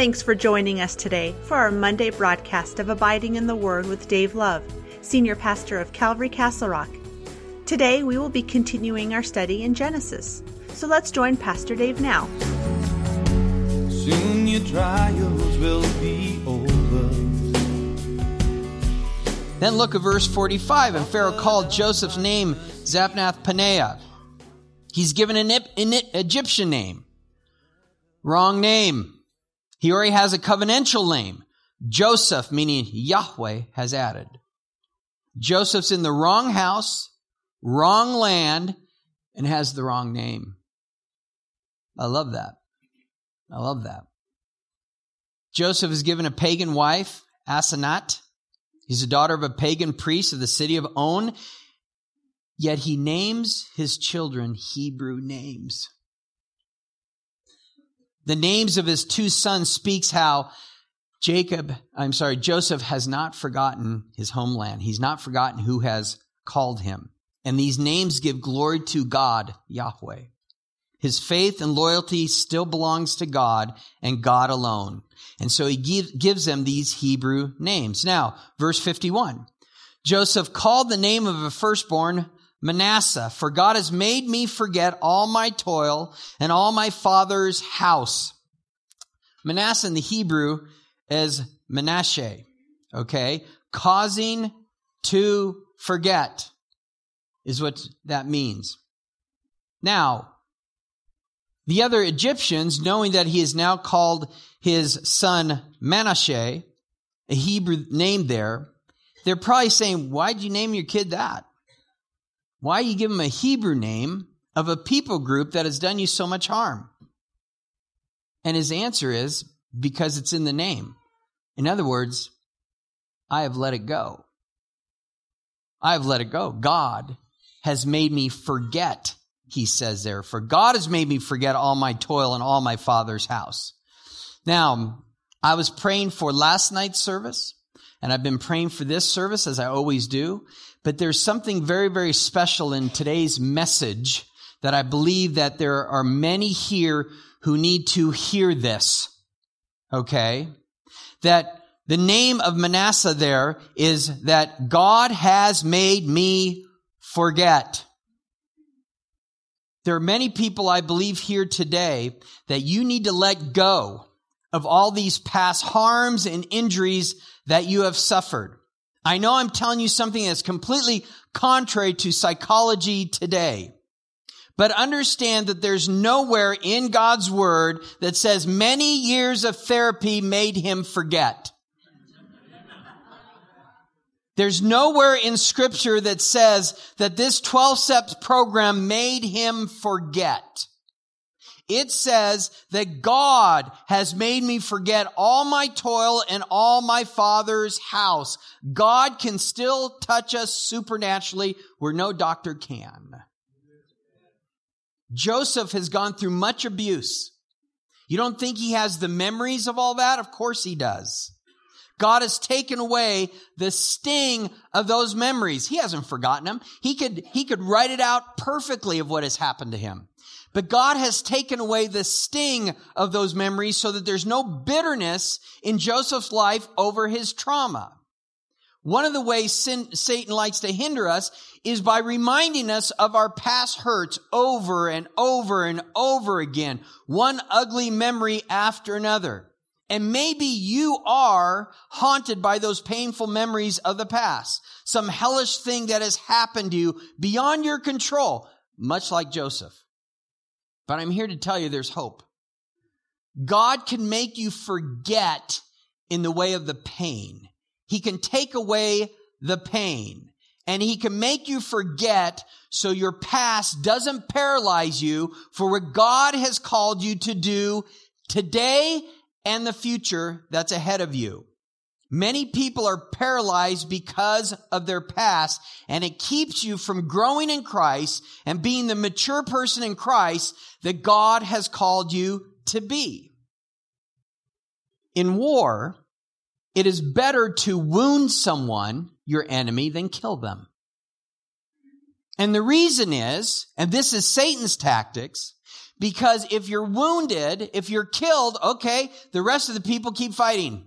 Thanks for joining us today for our Monday broadcast of Abiding in the Word with Dave Love, Senior Pastor of Calvary Castle Rock. Today we will be continuing our study in Genesis. So let's join Pastor Dave now. Soon your trials will be over. Then look at verse 45. And Pharaoh called Joseph's name Zaphnath Paaneah. He's given an, an Egyptian name. Wrong name. He already has a covenantal name. Joseph, meaning Yahweh, has added. Joseph's in the wrong house, wrong land, and has the wrong name. I love that. I love that. Joseph is given a pagan wife, Asenath. He's a daughter of a pagan priest of the city of On, yet he names his children Hebrew names. The names of his two sons speaks how Jacob, I'm sorry, Joseph has not forgotten his homeland. He's not forgotten who has called him. And these names give glory to God, Yahweh. His faith and loyalty still belongs to God and God alone. And so he give, gives them these Hebrew names. Now, verse 51. Joseph called the name of a firstborn Manasseh, for God has made me forget all my toil and all my father's house. Manasseh in the Hebrew is Menashe, okay? Causing to forget is what that means. Now, the other Egyptians, knowing that he is now called his son Manasseh, a Hebrew name there, they're probably saying, why'd you name your kid that? Why you give him a Hebrew name of a people group that has done you so much harm? And his answer is, because it's in the name. In other words, I have let it go. I have let it go. God has made me forget, he says there. For God has made me forget all my toil and all my father's house. Now, I was praying for last night's service, and I've been praying for this service as I always do. But there's something very, very special in today's message that I believe that there are many here who need to hear this. Okay? That the name of Manasseh there is that God has made me forget. There are many people I believe here today that you need to let go of all these past harms and injuries that you have suffered. I know I'm telling you something that's completely contrary to psychology today. But understand that there's nowhere in God's word that says many years of therapy made him forget. There's nowhere in scripture that says that this 12 steps program made him forget. It says that God has made me forget all my toil and all my father's house. God can still touch us supernaturally where no doctor can. Joseph has gone through much abuse. You don't think he has the memories of all that? Of course he does. God has taken away the sting of those memories. He hasn't forgotten them. He could, he could write it out perfectly of what has happened to him. But God has taken away the sting of those memories so that there's no bitterness in Joseph's life over his trauma. One of the ways sin, Satan likes to hinder us is by reminding us of our past hurts over and over and over again, one ugly memory after another. And maybe you are haunted by those painful memories of the past. Some hellish thing that has happened to you beyond your control, much like Joseph. But I'm here to tell you there's hope. God can make you forget in the way of the pain. He can take away the pain and he can make you forget so your past doesn't paralyze you for what God has called you to do today and the future that's ahead of you. Many people are paralyzed because of their past and it keeps you from growing in Christ and being the mature person in Christ that God has called you to be. In war, it is better to wound someone, your enemy, than kill them. And the reason is, and this is Satan's tactics, Because if you're wounded, if you're killed, okay, the rest of the people keep fighting.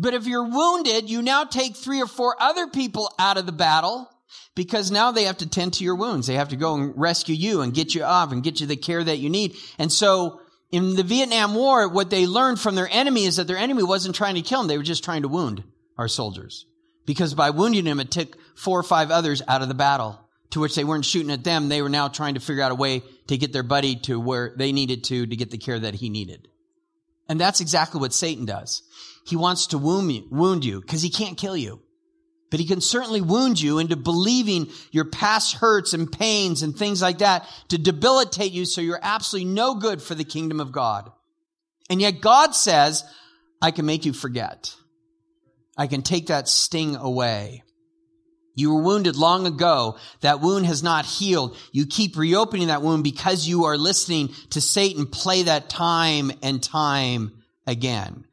But if you're wounded, you now take three or four other people out of the battle because now they have to tend to your wounds. They have to go and rescue you and get you off and get you the care that you need. And so in the Vietnam War, what they learned from their enemy is that their enemy wasn't trying to kill them. They were just trying to wound our soldiers. Because by wounding them, it took four or five others out of the battle to which they weren't shooting at them. They were now trying to figure out a way to get their buddy to where they needed to, to get the care that he needed. And that's exactly what Satan does. He wants to wound you, wound you because he can't kill you. But he can certainly wound you into believing your past hurts and pains and things like that to debilitate you so you're absolutely no good for the kingdom of God. And yet God says, I can make you forget. I can take that sting away. You were wounded long ago. That wound has not healed. You keep reopening that wound because you are listening to Satan play that time and time again.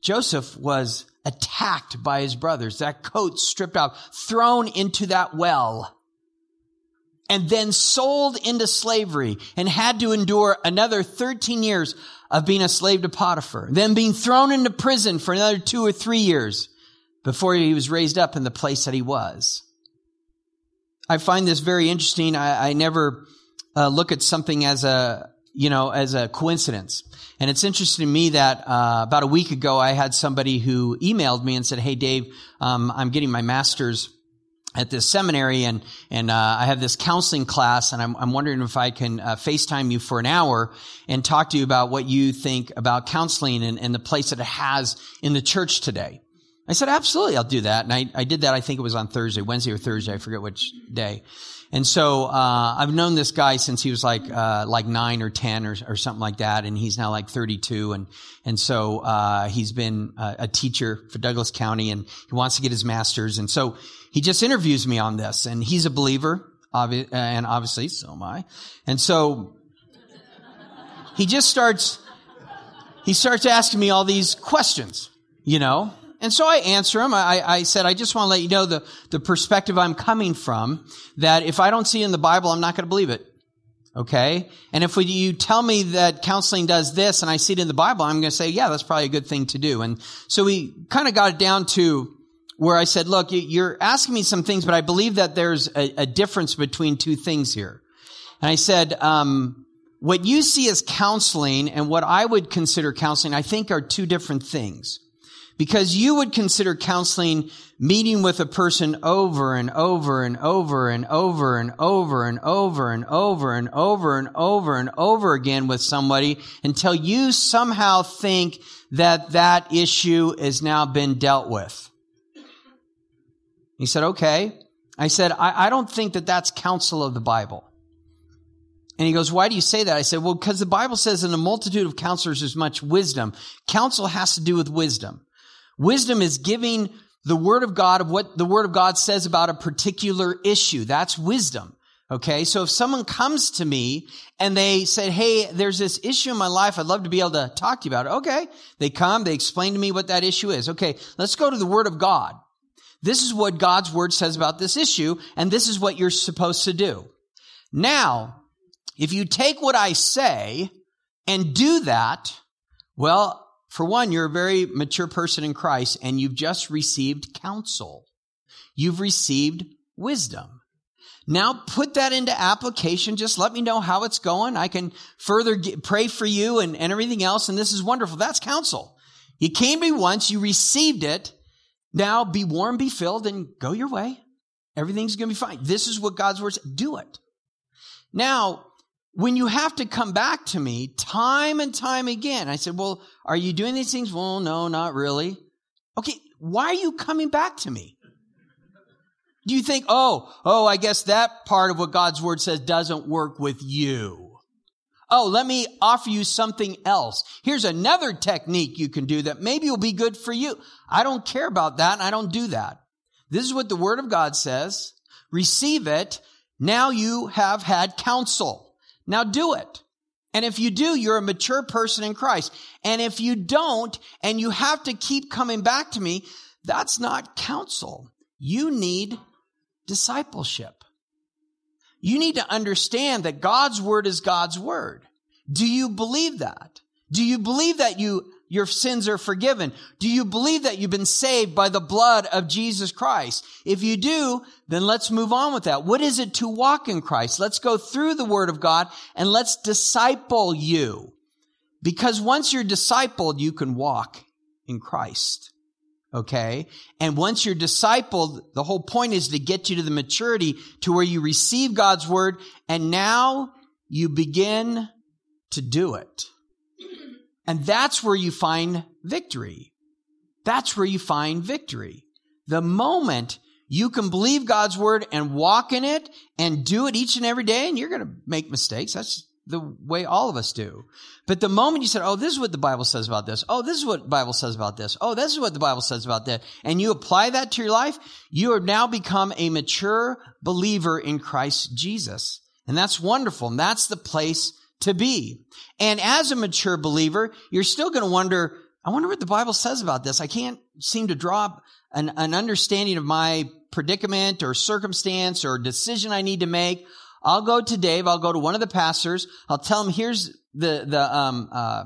Joseph was attacked by his brothers, that coat stripped off, thrown into that well, and then sold into slavery and had to endure another 13 years of being a slave to Potiphar, then being thrown into prison for another two or three years before he was raised up in the place that he was. I find this very interesting. I, I never uh, look at something as a, you know, as a coincidence. And it's interesting to me that uh, about a week ago, I had somebody who emailed me and said, "Hey, Dave, um, I'm getting my master's." At this seminary, and and uh, I have this counseling class, and I'm, I'm wondering if I can uh, FaceTime you for an hour and talk to you about what you think about counseling and, and the place that it has in the church today. I said, absolutely, I'll do that. And I, I did that, I think it was on Thursday, Wednesday or Thursday, I forget which day. And so, uh, I've known this guy since he was like, uh, like nine or 10 or, or something like that. And he's now like 32. And, and so, uh, he's been a, a teacher for Douglas County and he wants to get his master's. And so he just interviews me on this and he's a believer, obvi- and obviously so am I. And so he just starts, he starts asking me all these questions, you know, and so I answer him. I, I said, I just want to let you know the, the perspective I'm coming from, that if I don't see in the Bible, I'm not going to believe it. Okay? And if we, you tell me that counseling does this and I see it in the Bible, I'm going to say, yeah, that's probably a good thing to do. And so we kind of got it down to where I said, look, you're asking me some things, but I believe that there's a, a difference between two things here. And I said, um, what you see as counseling and what I would consider counseling, I think are two different things. Because you would consider counseling meeting with a person over and over and over and over and over and over and over and over and over and over again with somebody until you somehow think that that issue has now been dealt with. He said, okay. I said, I, I don't think that that's counsel of the Bible. And he goes, why do you say that? I said, well, because the Bible says in a multitude of counselors there's much wisdom. Counsel has to do with wisdom. Wisdom is giving the word of God of what the word of God says about a particular issue. That's wisdom. Okay. So if someone comes to me and they said, Hey, there's this issue in my life. I'd love to be able to talk to you about it. Okay. They come, they explain to me what that issue is. Okay. Let's go to the word of God. This is what God's word says about this issue. And this is what you're supposed to do. Now, if you take what I say and do that, well, for one, you're a very mature person in Christ and you've just received counsel. You've received wisdom. Now put that into application. Just let me know how it's going. I can further get, pray for you and, and everything else. And this is wonderful. That's counsel. You came to me once, you received it. Now be warm, be filled, and go your way. Everything's going to be fine. This is what God's word says. Do it. Now, when you have to come back to me time and time again, I said, well, are you doing these things? Well, no, not really. Okay, why are you coming back to me? Do you think, oh, oh, I guess that part of what God's word says doesn't work with you? Oh, let me offer you something else. Here's another technique you can do that maybe will be good for you. I don't care about that I don't do that. This is what the word of God says. Receive it. Now you have had counsel. Now do it. And if you do, you're a mature person in Christ. And if you don't, and you have to keep coming back to me, that's not counsel. You need discipleship. you need to understand that God's word is God's word. Do you believe that? Do you believe that you, your sins are forgiven? Do you believe that you've been saved by the blood of Jesus Christ? If you do, then let's move on with that. What is it to walk in Christ? Let's go through the word of God and let's disciple you. Because once you're discipled, you can walk in Christ. Okay. And once you're discipled, the whole point is to get you to the maturity to where you receive God's word and now you begin to do it. And that's where you find victory. That's where you find victory. The moment you can believe God's word and walk in it and do it each and every day, and you're going to make mistakes. That's the way all of us do. But the moment you said, Oh, this is what the Bible says about this. Oh, this is what the Bible says about this. Oh, this is what the Bible says about that. And you apply that to your life, you have now become a mature believer in Christ Jesus. And that's wonderful. And that's the place to be. And as a mature believer, you're still going to wonder, I wonder what the Bible says about this. I can't seem to draw an, an understanding of my predicament or circumstance or decision I need to make. I'll go to Dave. I'll go to one of the pastors. I'll tell him, here's the, the, um, uh,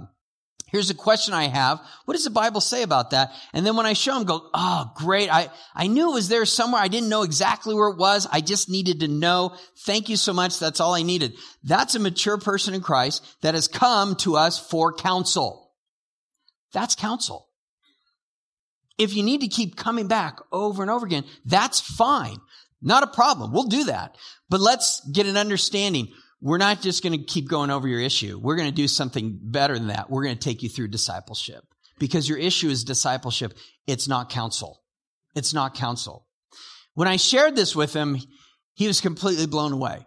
here's a question I have. What does the Bible say about that? And then when I show him, go, oh, great. I, I knew it was there somewhere. I didn't know exactly where it was. I just needed to know. Thank you so much. That's all I needed. That's a mature person in Christ that has come to us for counsel. That's counsel. If you need to keep coming back over and over again, that's fine. Not a problem. We'll do that. But let's get an understanding. We're not just going to keep going over your issue. We're going to do something better than that. We're going to take you through discipleship because your issue is discipleship. It's not counsel. It's not counsel. When I shared this with him, he was completely blown away.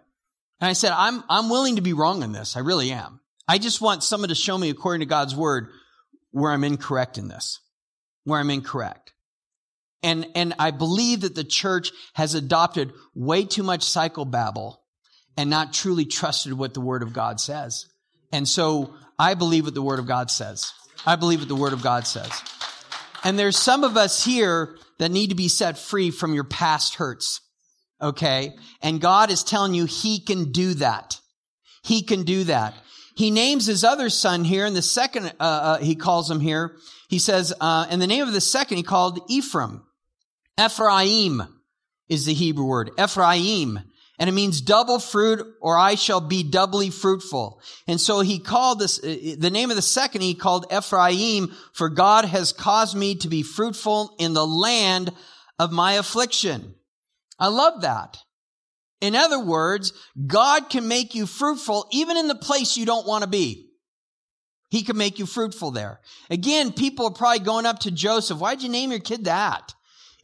And I said, I'm, I'm willing to be wrong in this. I really am. I just want someone to show me according to God's word where I'm incorrect in this, where I'm incorrect. And, and I believe that the church has adopted way too much psychobabble and not truly trusted what the word of God says. And so I believe what the word of God says. I believe what the word of God says. And there's some of us here that need to be set free from your past hurts. Okay. And God is telling you he can do that. He can do that. He names his other son here in the second, uh, uh, he calls him here. He says, uh, in the name of the second, he called Ephraim. Ephraim is the Hebrew word. Ephraim. And it means double fruit or I shall be doubly fruitful. And so he called this, uh, the name of the second he called Ephraim, for God has caused me to be fruitful in the land of my affliction. I love that. In other words, God can make you fruitful even in the place you don't want to be. He can make you fruitful there. Again, people are probably going up to Joseph. Why'd you name your kid that?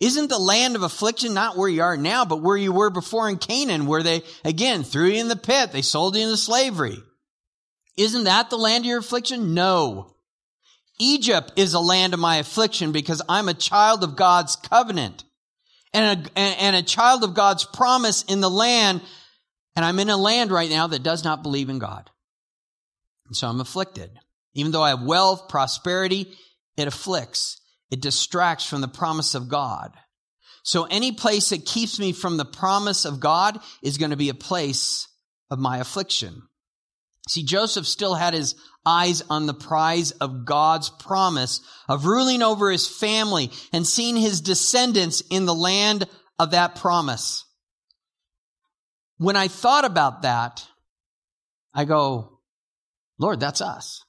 Isn't the land of affliction not where you are now, but where you were before in Canaan, where they, again, threw you in the pit, they sold you into slavery? Isn't that the land of your affliction? No. Egypt is a land of my affliction because I'm a child of God's covenant and a, and a child of God's promise in the land. And I'm in a land right now that does not believe in God. And so I'm afflicted. Even though I have wealth, prosperity, it afflicts. It distracts from the promise of God. So any place that keeps me from the promise of God is going to be a place of my affliction. See, Joseph still had his eyes on the prize of God's promise of ruling over his family and seeing his descendants in the land of that promise. When I thought about that, I go, Lord, that's us.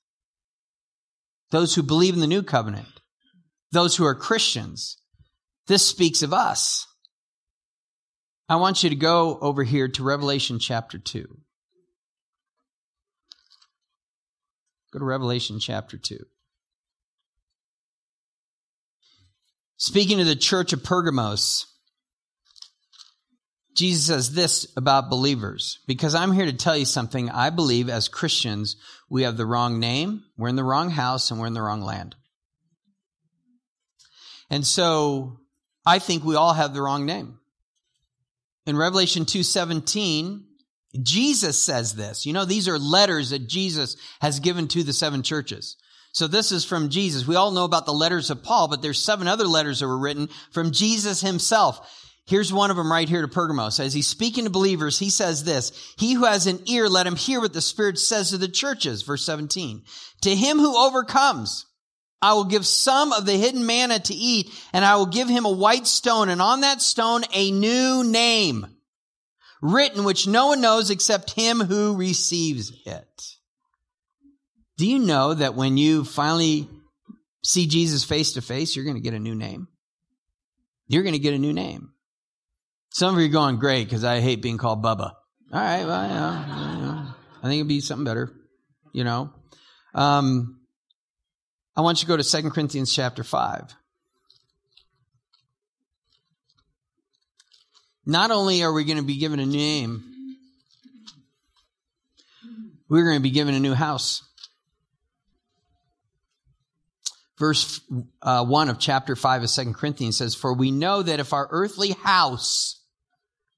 Those who believe in the new covenant those who are Christians. This speaks of us. I want you to go over here to Revelation chapter 2. Go to Revelation chapter 2. Speaking to the church of Pergamos, Jesus says this about believers because I'm here to tell you something. I believe as Christians, we have the wrong name, we're in the wrong house, and we're in the wrong land. And so I think we all have the wrong name. In Revelation 2:17, Jesus says this. You know, these are letters that Jesus has given to the seven churches. So this is from Jesus. We all know about the letters of Paul, but there's seven other letters that were written from Jesus himself. Here's one of them right here to Pergamos. As he's speaking to believers, he says this, He who has an ear, let him hear what the Spirit says to the churches. Verse 17. To him who overcomes, I will give some of the hidden manna to eat, and I will give him a white stone, and on that stone a new name written, which no one knows except him who receives it. Do you know that when you finally see Jesus face to face, you're going to get a new name? You're going to get a new name. Some of you are going, great, because I hate being called Bubba. All right, well, yeah, I think it'd be something better, you know. Um, I want you to go to 2 Corinthians chapter 5. Not only are we going to be given a name, we're going to be given a new house. Verse uh, 1 of chapter 5 of 2 Corinthians says, For we know that if our earthly house,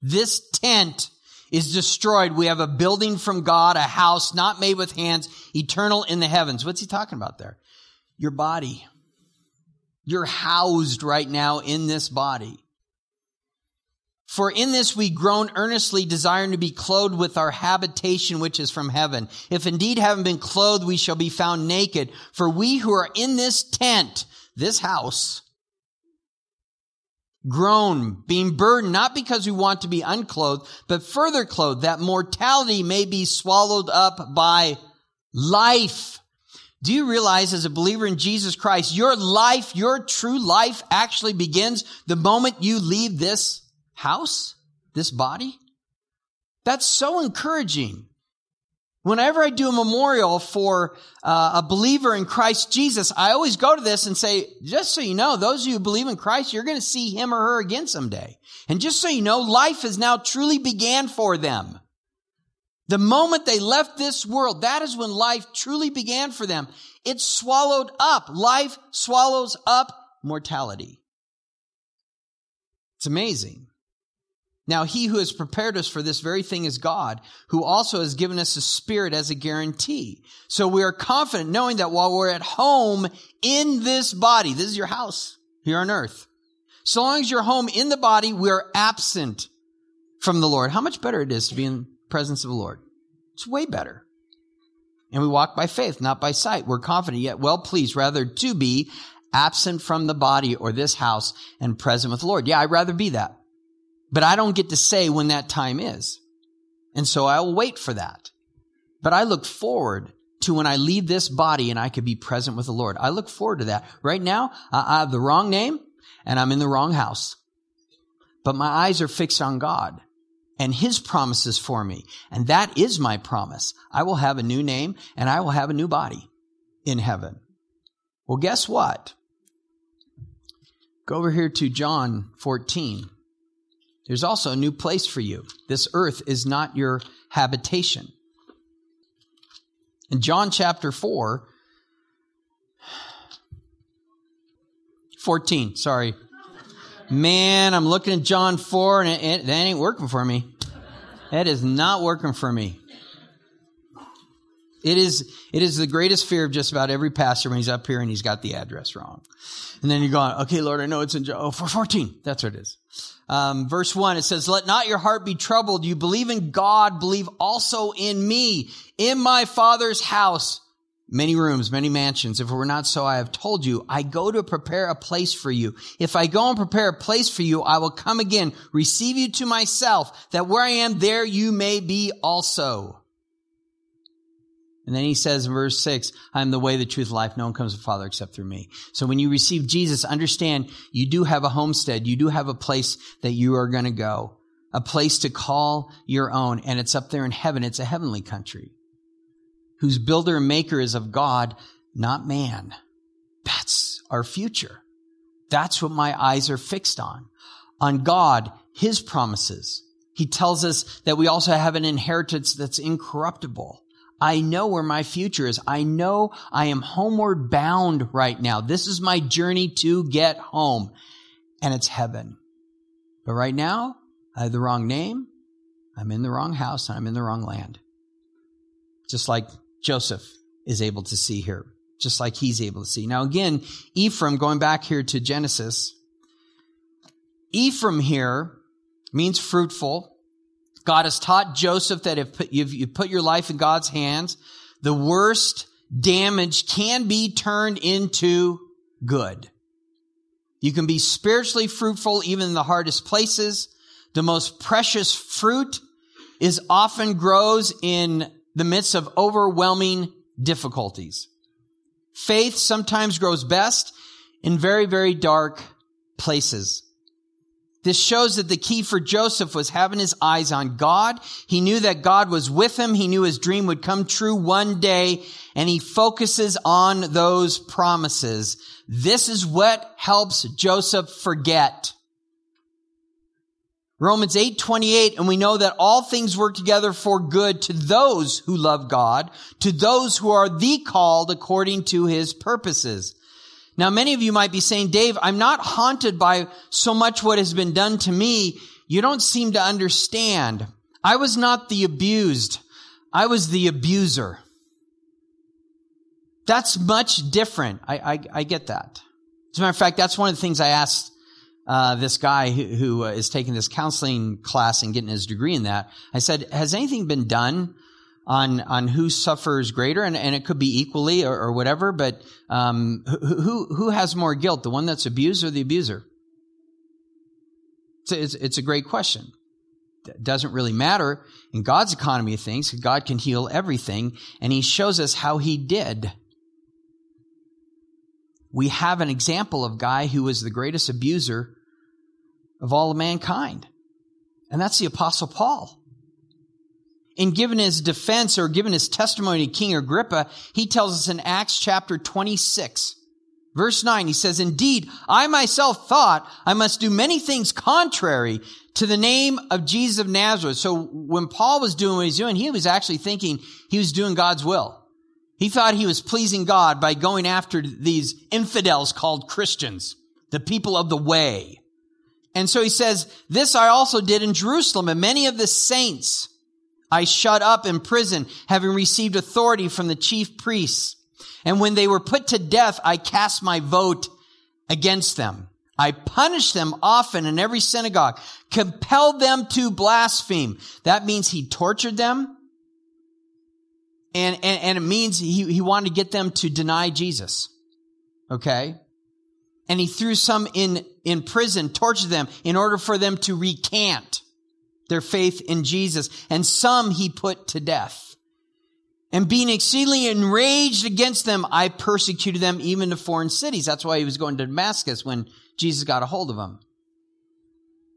this tent, is destroyed, we have a building from God, a house not made with hands, eternal in the heavens. What's he talking about there? Your body. You're housed right now in this body. For in this we groan earnestly, desiring to be clothed with our habitation which is from heaven. If indeed having been clothed, we shall be found naked. For we who are in this tent, this house, groan, being burdened, not because we want to be unclothed, but further clothed, that mortality may be swallowed up by life. Do you realize as a believer in Jesus Christ, your life, your true life actually begins the moment you leave this house, this body. That's so encouraging. Whenever I do a memorial for uh, a believer in Christ Jesus, I always go to this and say, just so you know, those of you who believe in Christ, you're going to see him or her again someday. And just so you know, life has now truly began for them. The moment they left this world, that is when life truly began for them. It swallowed up. Life swallows up mortality. It's amazing. Now, he who has prepared us for this very thing is God, who also has given us a spirit as a guarantee. So we are confident knowing that while we're at home in this body, this is your house here on earth. So long as you're home in the body, we're absent from the Lord. How much better it is to be in presence of the Lord. It's way better. And we walk by faith, not by sight. We're confident yet well pleased rather to be absent from the body or this house and present with the Lord. Yeah, I'd rather be that. But I don't get to say when that time is. And so I will wait for that. But I look forward to when I leave this body and I could be present with the Lord. I look forward to that. Right now, I have the wrong name and I'm in the wrong house. But my eyes are fixed on God and his promises for me. And that is my promise. I will have a new name and I will have a new body in heaven. Well, guess what? Go over here to John 14. There's also a new place for you. This earth is not your habitation. In John chapter 4, 14, sorry. Man, I'm looking at John 4 and it, it, that ain't working for me. That is not working for me. It is, it is the greatest fear of just about every pastor when he's up here and he's got the address wrong. And then you're going, okay, Lord, I know it's in John. Oh, 414. That's what it is. Um, verse one, it says, let not your heart be troubled. You believe in God, believe also in me. In my father's house, many rooms, many mansions. If it were not so, I have told you, I go to prepare a place for you. If I go and prepare a place for you, I will come again, receive you to myself, that where I am, there you may be also. And then he says in verse 6, I am the way, the truth, life. No one comes to the Father except through me. So when you receive Jesus, understand you do have a homestead. You do have a place that you are going to go, a place to call your own. And it's up there in heaven. It's a heavenly country whose builder and maker is of God, not man. That's our future. That's what my eyes are fixed on. On God, His promises. He tells us that we also have an inheritance that's incorruptible I know where my future is. I know I am homeward bound right now. This is my journey to get home and it's heaven. But right now, I have the wrong name. I'm in the wrong house and I'm in the wrong land. Just like Joseph is able to see here, just like he's able to see. Now again, Ephraim, going back here to Genesis, Ephraim here means fruitful. God has taught Joseph that if you put your life in God's hands, the worst damage can be turned into good. You can be spiritually fruitful even in the hardest places. The most precious fruit is often grows in the midst of overwhelming difficulties. Faith sometimes grows best in very, very dark places. This shows that the key for Joseph was having his eyes on God. He knew that God was with him. He knew his dream would come true one day and he focuses on those promises. This is what helps Joseph forget. Romans 8, 28, and we know that all things work together for good to those who love God, to those who are the called according to his purposes. Now, many of you might be saying, Dave, I'm not haunted by so much what has been done to me. You don't seem to understand. I was not the abused. I was the abuser. That's much different. I, I, I get that. As a matter of fact, that's one of the things I asked uh, this guy who, who uh, is taking this counseling class and getting his degree in that. I said, "Has anything been done on on who suffers greater?" And, and it could be equally or, or whatever. But um, who who has more guilt, the one that's abused or the abuser? It's, it's, it's a great question. It doesn't really matter in God's economy of things. God can heal everything, and He shows us how He did we have an example of guy who was the greatest abuser of all of mankind. And that's the apostle Paul. In giving his defense or giving his testimony to King Agrippa, he tells us in Acts chapter 26, verse 9, he says, Indeed, I myself thought I must do many things contrary to the name of Jesus of Nazareth. So when Paul was doing what he's doing, he was actually thinking he was doing God's will. He thought he was pleasing God by going after these infidels called Christians, the people of the way. And so he says, this I also did in Jerusalem and many of the saints I shut up in prison, having received authority from the chief priests. And when they were put to death, I cast my vote against them. I punished them often in every synagogue, compelled them to blaspheme. That means he tortured them and, and, and it means he, he wanted to get them to deny Jesus. Okay? And he threw some in, in prison, tortured them in order for them to recant their faith in Jesus. And some he put to death. And being exceedingly enraged against them, I persecuted them even to foreign cities. That's why he was going to Damascus when Jesus got a hold of him.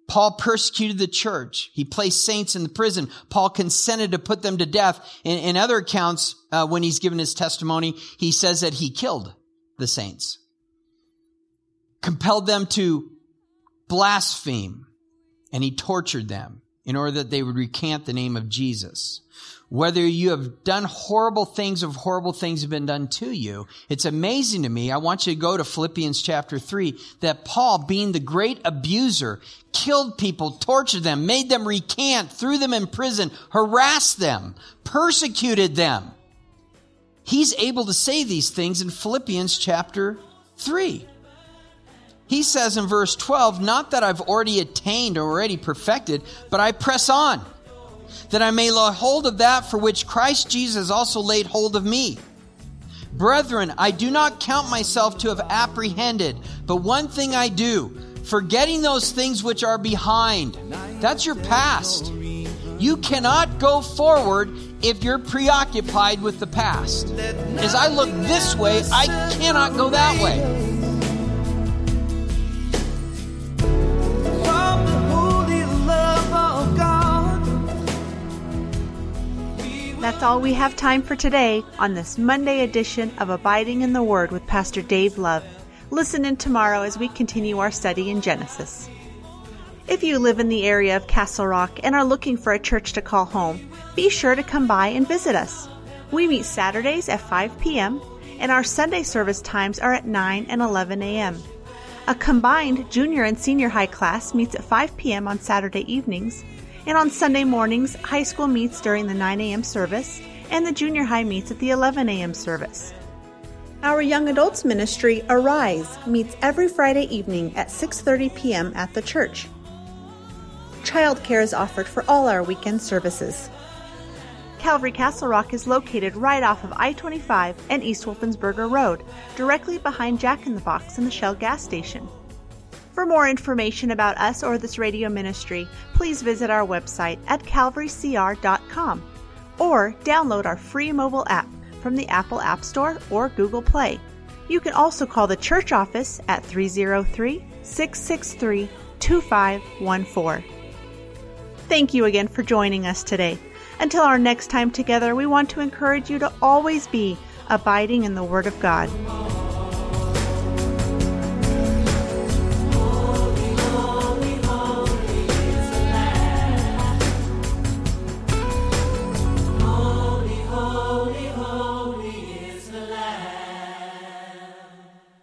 Paul persecuted the church. He placed saints in the prison. Paul consented to put them to death. In, in other accounts, uh, when he's given his testimony, he says that he killed the saints, compelled them to blaspheme, and he tortured them in order that they would recant the name of Jesus whether you have done horrible things or horrible things have been done to you. It's amazing to me. I want you to go to Philippians chapter 3 that Paul, being the great abuser, killed people, tortured them, made them recant, threw them in prison, harassed them, persecuted them. He's able to say these things in Philippians chapter 3. He says in verse 12, not that I've already attained or already perfected, but I press on that I may lay hold of that for which Christ Jesus also laid hold of me. Brethren, I do not count myself to have apprehended, but one thing I do, forgetting those things which are behind. That's your past. You cannot go forward if you're preoccupied with the past. As I look this way, I cannot go that way. That's all we have time for today on this Monday edition of Abiding in the Word with Pastor Dave Love. Listen in tomorrow as we continue our study in Genesis. If you live in the area of Castle Rock and are looking for a church to call home, be sure to come by and visit us. We meet Saturdays at 5 p.m., and our Sunday service times are at 9 and 11 a.m. A combined junior and senior high class meets at 5 p.m. on Saturday evenings and on Sunday mornings, high school meets during the 9 a.m. service, and the junior high meets at the 11 a.m. service. Our young adults ministry Arise meets every Friday evening at 6:30 p.m. at the church. Childcare is offered for all our weekend services. Calvary Castle Rock is located right off of I 25 and East Wolfensberger Road, directly behind Jack in the Box and the Shell gas station. For more information about us or this radio ministry, please visit our website at calvarycr.com or download our free mobile app from the Apple App Store or Google Play. You can also call the church office at 303 663 2514. Thank you again for joining us today. Until our next time together, we want to encourage you to always be abiding in the Word of God.